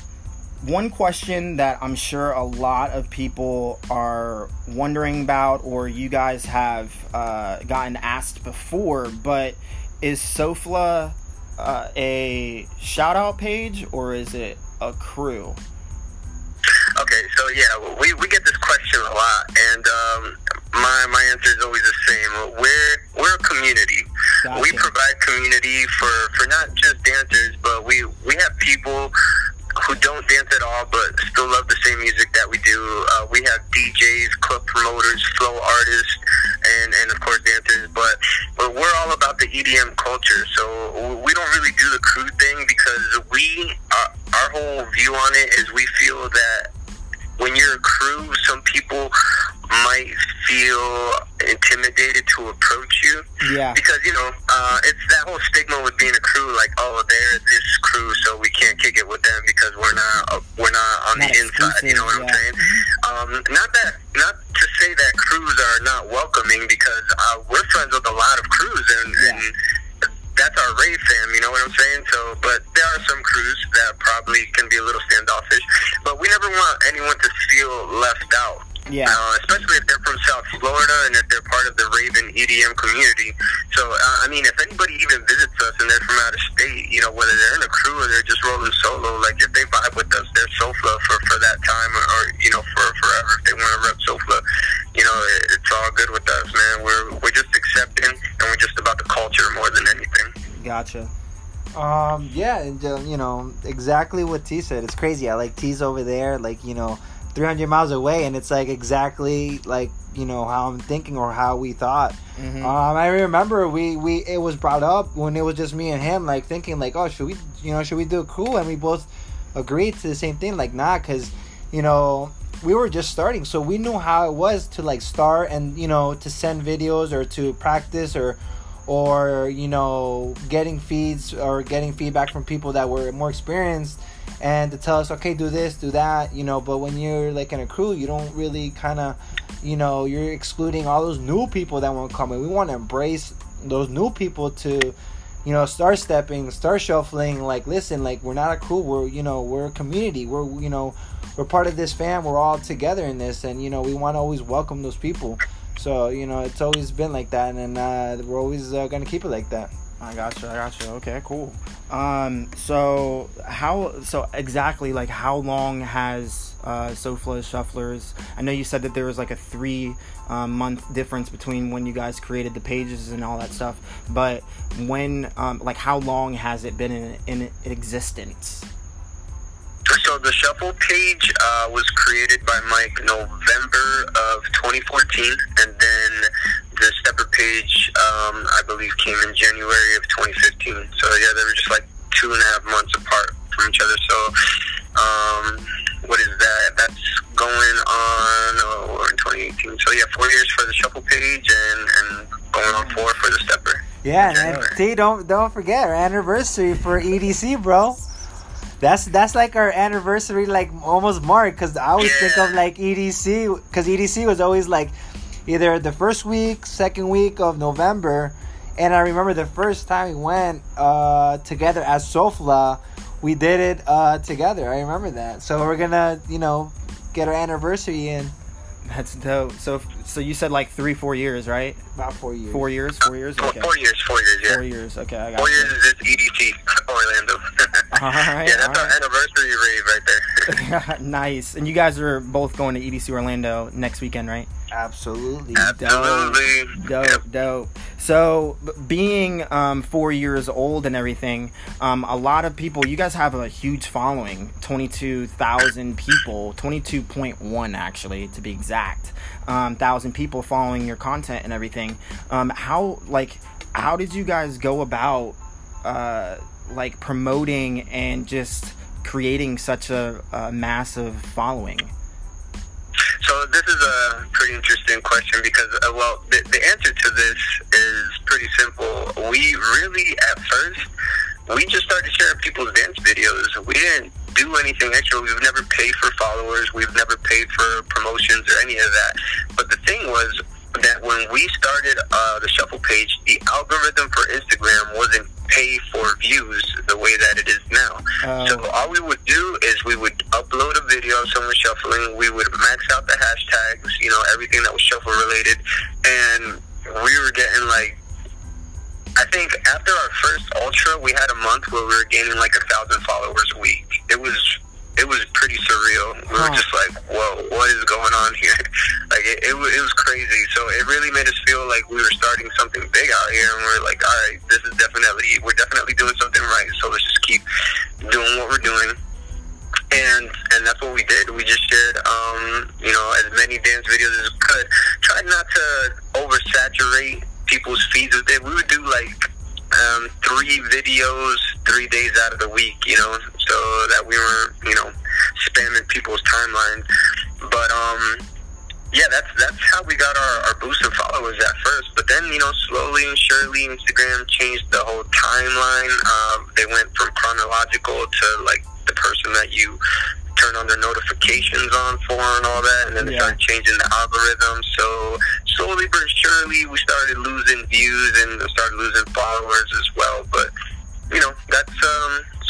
one question that I'm sure a lot of people are wondering about, or you guys have uh, gotten asked before, but is Sofla uh, a shout out page or is it a crew? Okay, so yeah, we, we get this question a lot, and um, my my answer is always the same. We're we're a community. Gotcha. We provide community for, for not just dancers, but we we have people who don't dance at all, but still love the same music that we do. Uh, we have DJs, club promoters, flow artists, and, and of course dancers. But but we're all about the EDM culture, so we don't really do the crew thing because we our, our whole view on it is we feel that when you're a crew, some people might feel intimidated to approach you. Yeah, because you know uh, it's that whole stigma with being a crew like oh they're this crew so we can't kick it with them because we're not uh, we're not on Not the inside you know what exclusive, I'm saying? Um, not that not to say that crews are not welcoming because uh, we're friends with a lot of crews and, Yeah. and that's our rave fam. You know what I'm saying? So, but there are some crews that probably can be a little standoffish, but we never want anyone to feel left out. Yeah. Uh, especially if they're from South Florida and if they're part of the Raven EDM community. So, uh, I mean, if anybody even visits us and they're from out of state, you know, whether they're in a crew or they're just rolling solo, like if they vibe with us, they're SoFla for, for that time or, or, you know, for forever. If they want to rep SoFla, you know, it, it's all good with us, man. We're, we're just accepting and we're just about the culture more than anything. Gotcha. Um, yeah, and uh, you know exactly what T said. It's crazy. I like T's over there, like you know, 300 miles away, and it's like exactly like you know how I'm thinking or how we thought. Mhm. Um, I remember we we it was brought up when it was just me and him, like thinking like, oh, should we, you know, should we do a crew? And we both agreed to the same thing, like, nah, because you know we were just starting, so we knew how it was to like start and you know to send videos or to practice or or you know getting feeds or getting feedback from people that were more experienced and to tell us okay do this do that you know but when you're like in a crew you don't really kind of you know you're excluding all those new people that won't come in. We want to embrace those new people to you know start stepping start shuffling. Like listen like we're not a crew. We're you know we're a community. We're you know we're part of this fam. We're all together in this. And you know we want to always welcome those people. So you know it's always been like that. And uh, we're always uh, gonna keep it like that I gotcha. I gotcha. Okay, cool. Um, so how? So exactly, like how long has uh, Sofla Shufflers? I know you said that there was like a three um, month difference between when you guys created the pages and all that stuff. But when, um, like, how long has it been in, in existence? So the shuffle page uh, was created by Mike November of 2014, and then the stepper page, um, I believe, came in January of 2015. So yeah, they were just like two and a half months apart from each other. So um, what is that? That's going on oh, in 2018. So yeah, four years for the shuffle page, and, and going on four for the stepper. Yeah, and T, don't don't forget our anniversary for EDC, bro. That's that's like our anniversary, like almost mark. Cause I always think of like EDC, cause EDC was always like either the first week, second week of November, and I remember the first time we went uh, together as Sofla, we did it uh, together. I remember that. So we're gonna, you know, get our anniversary in That's dope. So, so you said like three, four years, right? about four years. Four years, four years. Four, Okay, four years, four years, yeah. four years. Okay, I got Four you. years is this EDC Orlando. *laughs* All right, yeah, that's all our right. anniversary rave right there. *laughs* nice. And you guys are both going to EDC Orlando next weekend, right? Absolutely. Absolutely. Dope, Yep. dope. So, being um, four years old and everything, um, a lot of people, you guys have a huge following 22,000 people, 22.1 actually, to be exact, um, thousand people following your content and everything. Um, how, like, how did you guys go about, uh, like, promoting and just creating such a, a massive following? So this is a pretty interesting question because, uh, well, the, the answer to this is pretty simple. We really, at first, we just started sharing people's dance videos. We didn't do anything extra. We've never paid for followers. We've never paid for promotions or any of that. But the thing was that when we started uh, the shuffle page, the algorithm for Instagram wasn't pay for views the way that it is now. Oh. So all we would do is we would upload a video of someone shuffling. We would max out the hashtags, you know, everything that was shuffle related, and we were getting like. I think after our first ultra, we had a month where we were gaining like a thousand followers a week. It was it was pretty surreal. We were just like, "Whoa, what is going on here?" *laughs* like it, it, it was crazy. So it really made us feel like we were starting something big out here, and we're like, "All right, this is definitely we're definitely doing something right." So let's just keep doing what we're doing. And and that's what we did. We just shared, um, you know, as many dance videos as we could. Tried not to oversaturate people's feeds with it. We would do like um, three videos, three days out of the week, you know, so that we weren't, you know, spamming people's timelines. But um, yeah, that's that's how we got our, our boost of followers at first. But then, you know, slowly and surely, Instagram changed the whole timeline. Uh, they went from chronological to like the person that you turn on their notifications on for and all that, and then they Yeah. started changing the algorithm. So slowly but surely, we started losing views and started losing followers as well. But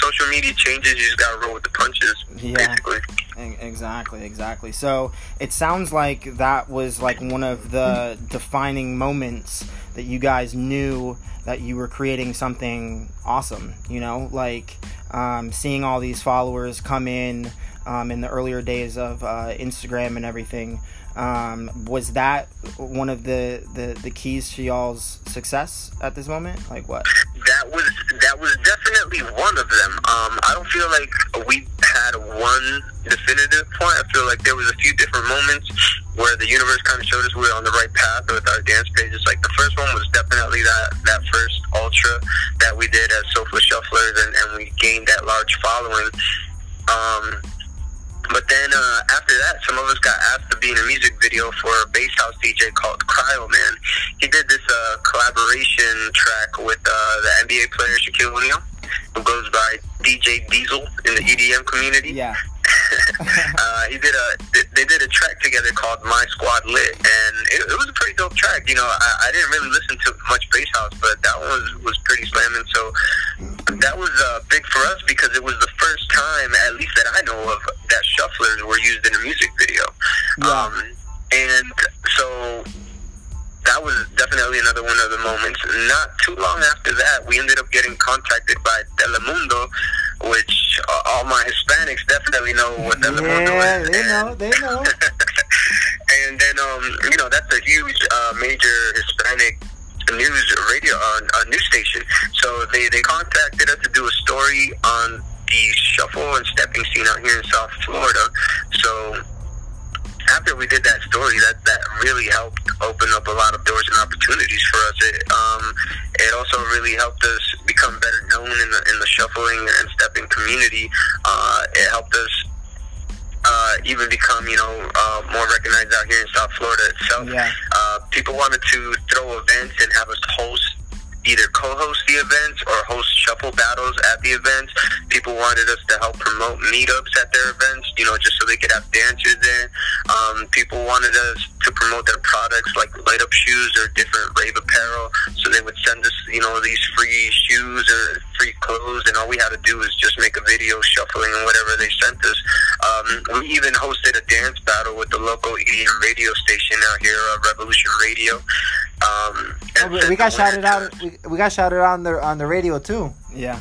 social media changes, you just gotta roll with the punches. Yeah. Basically. Exactly, exactly. So it sounds like that was like one of the defining moments that you guys knew that you were creating something awesome. You know, like um, seeing all these followers come in um, in the earlier days of uh, Instagram and everything. Um, was that one of the, the, the keys to y'all's success at this moment? Like what? that was that was definitely one of them. Um, I don't feel like we had one definitive point. I feel like there was a few different moments where the universe kind of showed us we were on the right path with our dance pages. Like the first one was definitely that that first ultra that we did as Sofla Shufflers, and, and we gained that large following. Um, but then uh, after that, some of us got asked to be in a music video for a bass house DJ called Kryoman. He did this uh, collaboration track with uh, the NBA player Shaquille O'Neal, who goes by DJ Diesel in the EDM community. Yeah. *laughs* *laughs* uh, he did a they did a track together called My Squad Lit, and it, it was a pretty dope track. You know, I, I didn't really listen to much bass house, but that one was was pretty slamming. So that was uh, big for us because it was the first time, at least that I know of, that shufflers were used in a music video. Yeah. Um, and so that was definitely another one of the moments. Not too long after that, we ended up getting contacted by Telemundo, which uh, all my Hispanics definitely know what Telemundo Yeah, is. they know, they *laughs* know. and then, um, you know, that's a huge uh, major Hispanic news radio uh, uh, news station. So they they contacted us to do a story on the shuffle and stepping scene out here in South Florida. So after we did that story, that that really helped open up a lot of doors and opportunities for us. It um, it also really helped us become better known in the in the shuffling and stepping community. Uh, it helped us uh, even become, you know, uh, more recognized out here in South Florida itself. Yeah. Uh, people wanted to throw events and have us host either co-host the events or host shuffle battles at the events. People wanted us to help promote meetups at their events, you know, just so they could have dancers there. Um, people wanted us to promote their products like light up shoes or different rave apparel. So they would send us, you know, these free shoes or free clothes, and all we had to do was just make a video shuffling and whatever they sent us. Um, we even hosted a dance battle with the local EDM radio station out here, uh, Revolution Radio. Um, Oh, we, we got shouted out. We, we got shouted on the on the radio too. Yeah.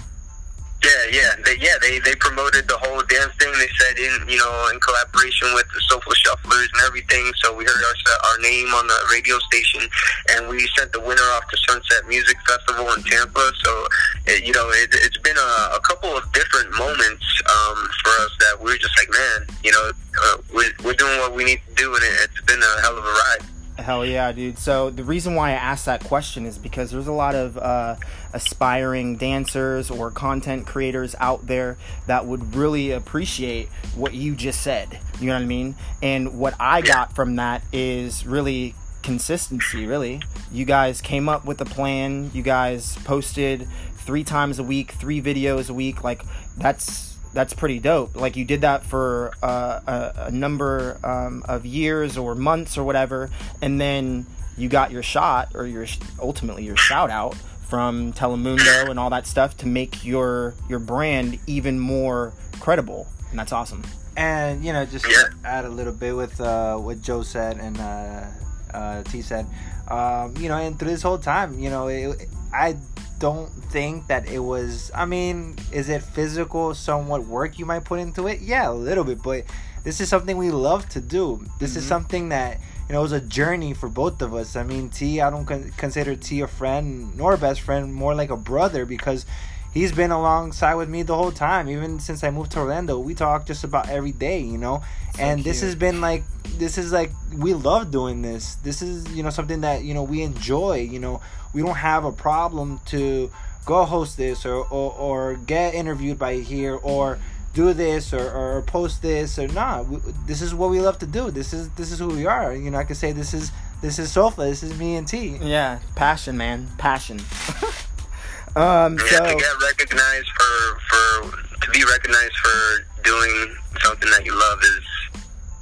Yeah, yeah, they, yeah. They they promoted the whole dance thing. They said in you know in collaboration with the Soulful Shufflers and everything. So we heard our our name on the radio station, and we sent the winner off to Sunset Music Festival in Tampa. So it, you know it, it's been a, a couple of different moments um, for us that we're just like, man, you know, uh, we're, we're doing what we need to do, and it, it's been a hell of a ride. Hell yeah, dude. So the reason why I asked that question is because there's a lot of uh, aspiring dancers or content creators out there that would really appreciate what you just said. You know what I mean? And what I got from that is really consistency, really. You guys came up with a plan. You guys posted three times a week, three videos a week. Like that's that's pretty dope. Like you did that for uh, a, a number um, of years or months or whatever, and then you got your shot or your ultimately your shout out from Telemundo and all that stuff to make your your brand even more credible, and that's awesome. And you know, just to add a little bit with uh, what Joe said and uh, uh, T said. Um, you know, and through this whole time, you know, it, I don't think that it was. I mean, is it physical, somewhat work you might put into it? Yeah, a little bit, but this is something we love to do. This is Mhm. something that you know was a journey for both of us. I mean, T, I don't con- consider T a friend nor a best friend, more like a brother because he's been alongside with me the whole time. Even since I moved to Orlando, we talk just about every day, you know. So and this has been like this is like we love doing this. This is you know something that you know we enjoy. You know, we don't have a problem to go host this or or, or get interviewed by here or do this or, or post this or not. We, this is what we love to do. This is this is who we are. You know, I can say this is this is Sofla. This is me and T. Yeah, passion, man, passion. *laughs* um, Yeah, so to get recognized for for to be recognized for doing something that you love is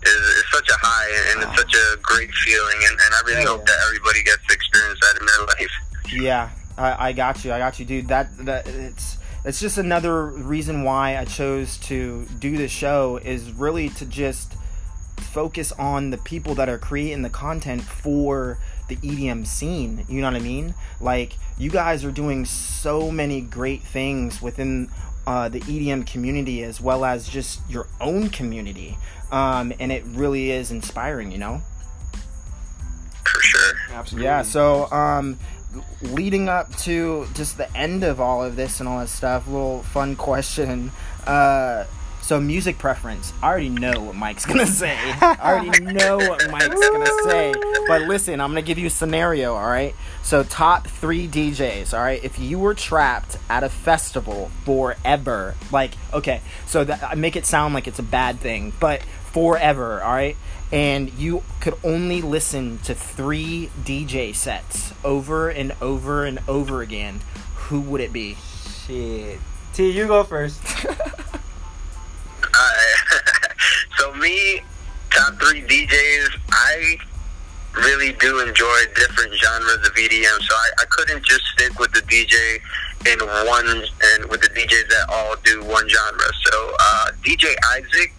is, is such a high and it's such a great feeling and, and I really Yeah, hope yeah. that everybody gets to experience that in their life. Yeah, I, I got you. I got you, dude. That that it's it's just another reason why I chose to do the show is really to just focus on the people that are creating the content for the EDM scene. You know what I mean? Like you guys are doing so many great things within uh, the EDM community as well as just your own community, um, and it really is inspiring. You know? For sure. Absolutely. Yeah. So, um, leading up to just the end of all of this and all that stuff, little fun question. Uh, so music preference. I already know what Mike's gonna *laughs* say. I already know what Mike's gonna say. But listen, I'm gonna give you a scenario, alright? So top three DJs, alright? If you were trapped at a festival forever, like okay, so that I make it sound like it's a bad thing, but forever, alright? And you could only listen to three DJ sets over and over and over again, who would it be? Shit. T, you go first. *laughs* Uh, *laughs* so me, top three DJs, I really do enjoy different genres of EDM. So I, I couldn't just stick with the DJ in one and with the DJs that all do one genre. So uh, DJ Isaac,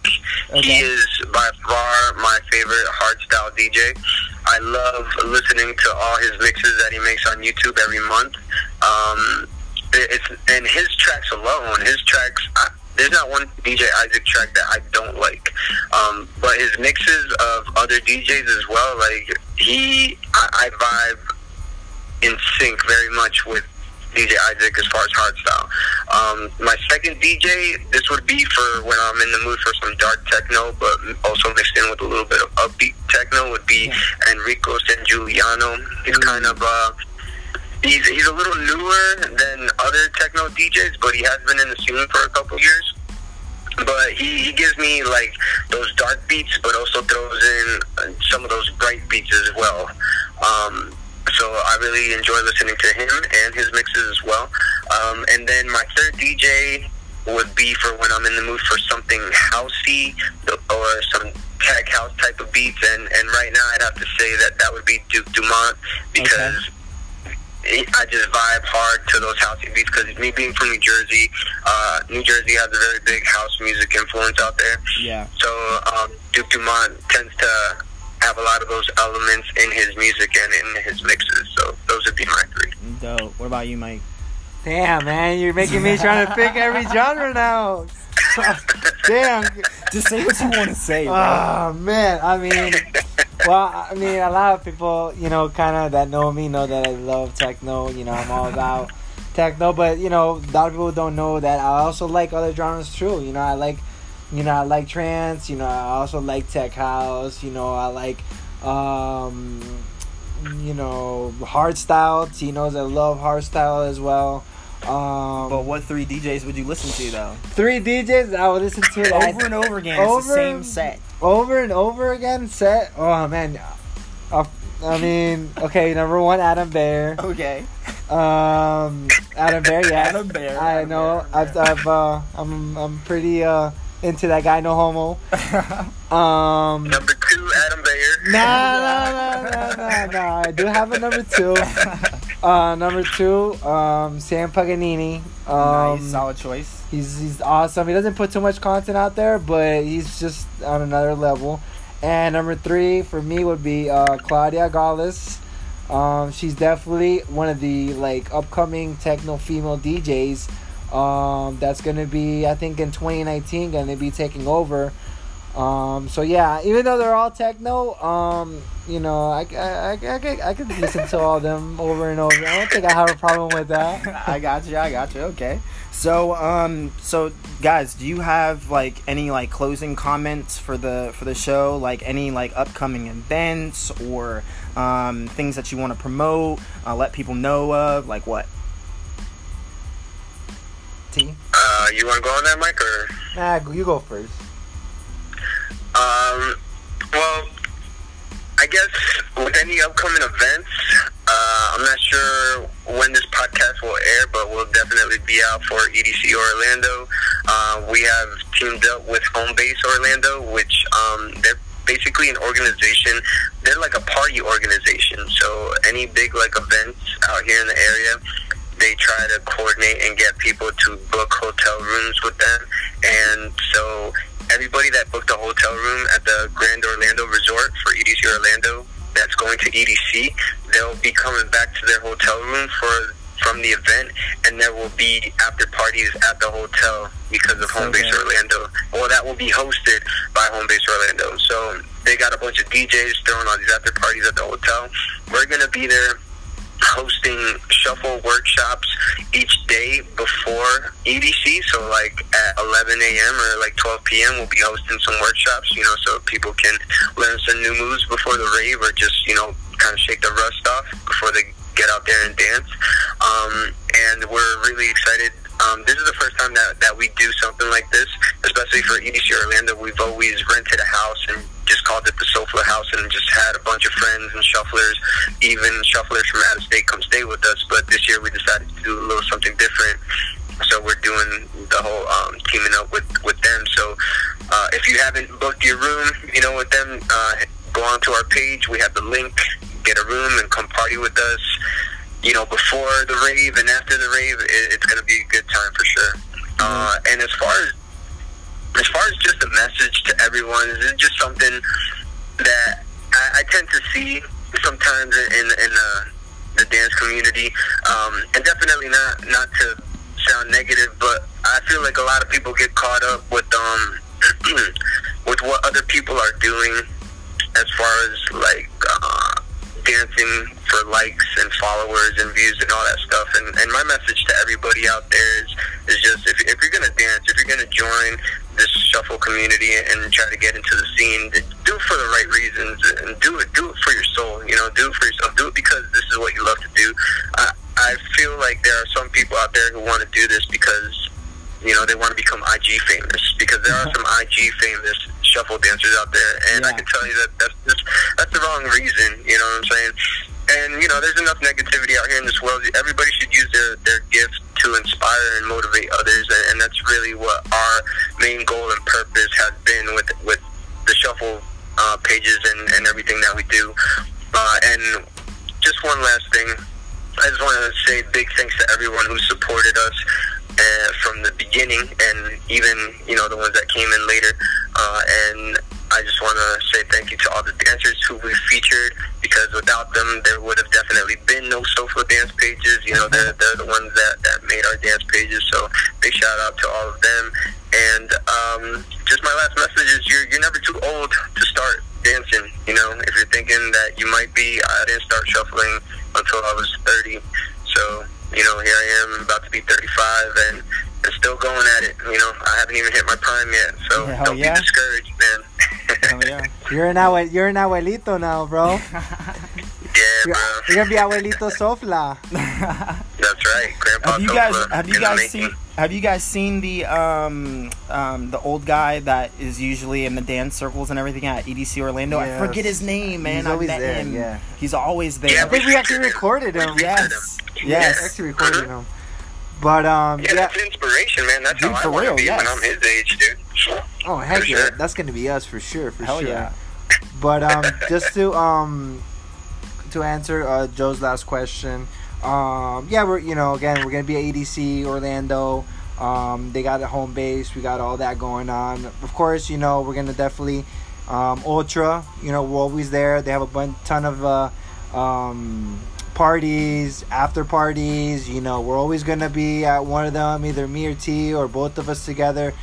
he is by far my favorite hardstyle DJ. I love listening to all his mixes that he makes on YouTube every month. Um, it's and his tracks alone, his tracks. I, there's not one DJ Isaac track that I don't like, um, but his mixes of other DJs as well. Like he, I, I vibe in sync very much with DJ Isaac as far as hardstyle. Um, my second DJ, this would be for when I'm in the mood for some dark techno, but also mixed in with a little bit of upbeat techno, would be Enrico Sangiuliano. He's kind of uh, he's he's a little newer than other techno DJs, but he has been in the scene for a couple years. But he, he gives me like those dark beats, but also throws in some of those bright beats as well. Um, so I really enjoy listening to him and his mixes as well. Um, and then my third DJ would be for when I'm in the mood for something housey or some tech house type of beats. And, and right now I'd have to say that that would be Duke Dumont because I just vibe hard to those house beats because me being from New Jersey, uh, New Jersey has a very big house music influence out there. Yeah. So um, Duke Dumont tends to have a lot of those elements in his music and in his mixes. So those would be my three. Dope. What about you, Mike? Damn, man, you're making me trying to pick every genre now. *laughs* Damn. Just say what you want to say, Oh man, I mean, well, I mean, a lot of people, you know, kind of that know me know that I love techno. You know, I'm all about techno, but you know, a lot of people don't know that I also like other genres too. You know, I like, you know, I like trance. You know, I also like tech house. You know, I like, um, you know, hardstyle. T knows I love hardstyle as well. Um, But what three DJs would you listen to though? three DJs I would listen to that I- Over and over again, it's the Over- same set. over and over again set oh man uh, i mean okay number one adam beyer Okay. um adam beyer yeah Adam Beyer, i Adam know Bear, i've i've uh i'm i'm pretty uh into that guy no homo *laughs* um Number two, Adam Beyer. no, no, no, no, no, no. I do have a number two. *laughs* Uh, number two, um, Sam Paganini. Um, nice, solid choice. He's he's awesome. He doesn't put too much content out there, but he's just on another level. And number three for me would be uh, Klaudia Gawlas. Um, she's definitely one of the like upcoming techno female DJs. Um, that's gonna be I think in 2019 gonna be taking over. Um, so yeah, even though they're all techno, um, you know, I, I, I, I, could, I could listen to all of them over and over. I don't think I have a problem with that. *laughs* I got you. I got you. Okay. So, um, so guys, do you have like any like closing comments for the for the show? Like any like upcoming events or um, things that you want to promote? Uh, let people know of like what? T. Uh, you want to go on that, Mike, or? Nah, you go first. Um, well, I guess with any upcoming events, uh, I'm not sure when this podcast will air, but we'll definitely be out for EDC Orlando. Uh, we have teamed up with Home Base Orlando, which um, they're basically an organization. They're like a party organization. So any big like events out here in the area, they try to coordinate and get people to book hotel rooms with them. And so everybody that booked a hotel room at the Grand Orlando Resort for EDC Orlando that's going to EDC, they'll be coming back to their hotel room for from the event, and there will be after parties at the hotel because of Home Base Orlando. Well, that will be hosted by Home Base Orlando. So they got a bunch of DJs throwing all these after parties at the hotel. We're gonna be there hosting shuffle workshops each day before EDC. So like at 11 a.m. or like 12 p.m. we'll be hosting some workshops, you know, so people can learn some new moves before the rave or just, you know, kind of shake the rust off before they get out there and dance. Um, and we're really excited. Um, this is the first time that, that we do something like this, especially for EDC Orlando. We've always rented a house and just called it the Sofla House and just had a bunch of friends and shufflers, even shufflers from out of state come stay with us. But this year we decided to do a little something different. So we're doing the whole um, teaming up with, with them. So uh, if you haven't booked your room, you know, with them, uh, go onto our page. We have the link. Get a room and come party with us. You know, before the rave and after the rave, it, it's going to be a good time for sure. Uh, and as far as as far as just a message to everyone, it's just something that I, I tend to see sometimes in in the, the dance community, um, and definitely not not to sound negative, but I feel like a lot of people get caught up with um *clears throat* with what other people are doing as far as like uh, dancing for likes and followers and views and all that stuff. And, and my message to everybody out there is, is just if, if you're going to dance, if you're going to join this shuffle community and try to get into the scene, do it for the right reasons and do it, do it for your soul, you know, do it for yourself. Do it because this is what you love to do. I, I feel like there are some people out there who want to do this because you know, they want to become IG famous because there are some IG famous shuffle dancers out there, and I can tell you that that's just that's the wrong reason. You know what I'm saying? And you know, there's enough negativity out here in this world. Everybody should use their their gift to inspire and motivate others, and, and that's really what our main goal and purpose has been with with the shuffle uh, pages and, and everything that we do. Uh, and just one last thing. I just want to say big thanks to everyone who supported us uh, from the beginning, and even you know the ones that came in later. Uh, and I just want to say thank you to all the dancers who we featured, because without them, there would have definitely been no Sofla dance pages. You know, they're they're the ones that that made our dance pages. So big shout out to all of them. And um, just my last message is you're you're never too old to start dancing. You know, if you're thinking that you might be, I didn't start shuffling until I was 30. So, you know, here I am about to be 35 and, and still going at it. You know, I haven't even hit my prime yet. So Hell don't yeah. be discouraged, man. Oh yeah. You're an abue- you're an abuelito now, bro. *laughs* yeah, You're, bro. you're gonna be abuelito Sofla. That's right. Grandpa have you guys have you guys seen have you guys seen the um um the old guy that is usually in the dance circles and everything at EDC Orlando? I forget his name, man. He's I always met there, him. yeah. He's always there. Yeah, I think we actually recorded him. We featured Yes. him. Yes. actually recorded him. But um, Yeah, yeah. that's inspiration, man. That's Dude, how I for real, to be yes. when I'm his age, dude. Oh heck For yeah, sure. that's gonna be us for sure, for Hell sure. yeah. But um, *laughs* just to um, to answer uh, Joe's last question, um, yeah, we're you know again we're gonna be at EDC Orlando. Um, they got a home base. We got all that going on. Of course, you know we're gonna definitely um, Ultra. You know we're always there. They have a bunch ton of uh, um, parties, after parties. You know we're always gonna be at one of them, either me or T or both of us together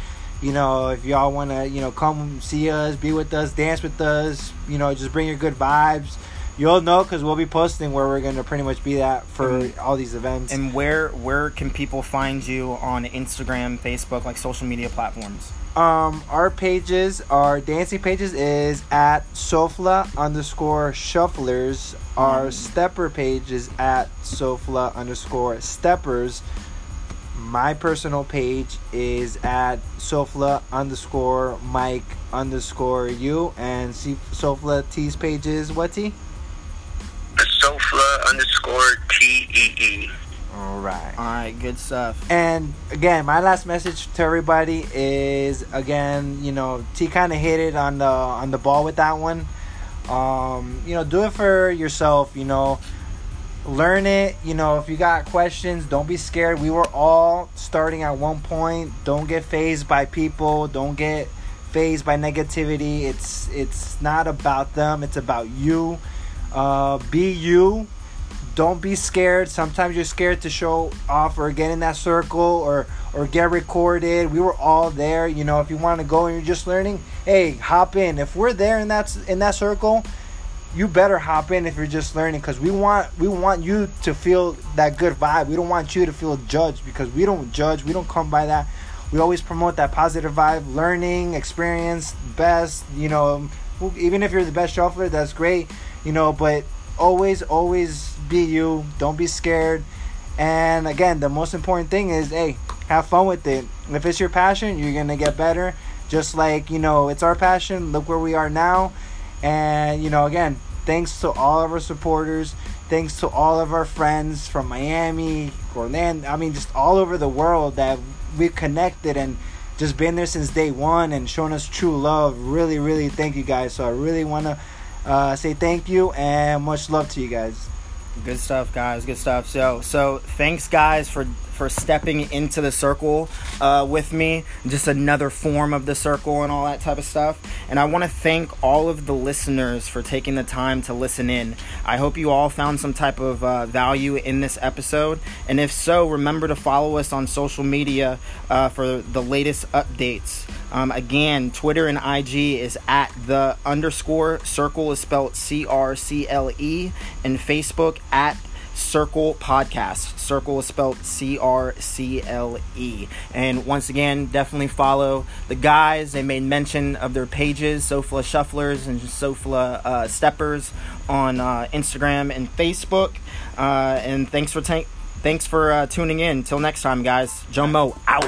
you know, if y'all want to, you know, come see us, be with us, dance with us, you know, just bring your good vibes. You'll know because we'll be posting where we're gonna pretty much be at for all these events. And where where can people find you on Instagram, Facebook, like social media platforms? um, our pages, our dancing pages is at Sofla underscore shufflers. Our stepper page is at Sofla underscore steppers. My personal page is at Sofla underscore Mike underscore you and see Sofla T's page is what T? Sofla underscore T E E. All right. All right, good stuff. And again, my last message to everybody is again, you know, T kind of hit it on the on the ball with that one. Um, you know, do it for yourself. You know, learn it. You know, if you got questions, don't be scared. We were all starting at one point. Don't get phased by people. Don't get phased by negativity. It's it's not about them. It's about you. Uh, be you. Don't be scared. Sometimes you're scared to show off or get in that circle or or get recorded. We were all there. You know, if you want to go and you're just learning, hey, hop in. If we're there in that in that circle, you better hop in if you're just learning because we want we want you to feel that good vibe. We don't want you to feel judged because we don't judge. We don't come by that. We always promote that positive vibe, learning, experience, best. You know, even if you're the best shuffler, that's great. You know, but always, always be you. Don't be scared. And again, the most important thing is, hey, have fun with it. If it's your passion, you're gonna get better. Just like you know, it's our passion. Look where we are now. And you know, again, thanks to all of our supporters. Thanks to all of our friends from Miami, Orlando. I mean, just all over the world that we've connected and just been there since day one and shown us true love. Really, really thank you guys. So I really want to uh, say thank you and much love to you guys. Good stuff, guys. Good stuff. So, so thanks, guys, for for stepping into the circle uh, with me. Just another form of the circle and all that type of stuff. And I want to thank all of the listeners for taking the time to listen in. I hope you all found some type of uh, value in this episode. And if so, remember to follow us on social media uh, for the latest updates. Um, again, Twitter and IG is at the underscore circle is spelled C R C L E, and Facebook at Circle Podcast. Circle is spelled C R C L E. And once again, definitely follow the guys. They made mention of their pages, Sofla Shufflers and Sofla uh, Steppers on uh, Instagram and Facebook. Uh, and thanks for ta- thanks for uh, tuning in. Until next time, guys. Joe Mo out.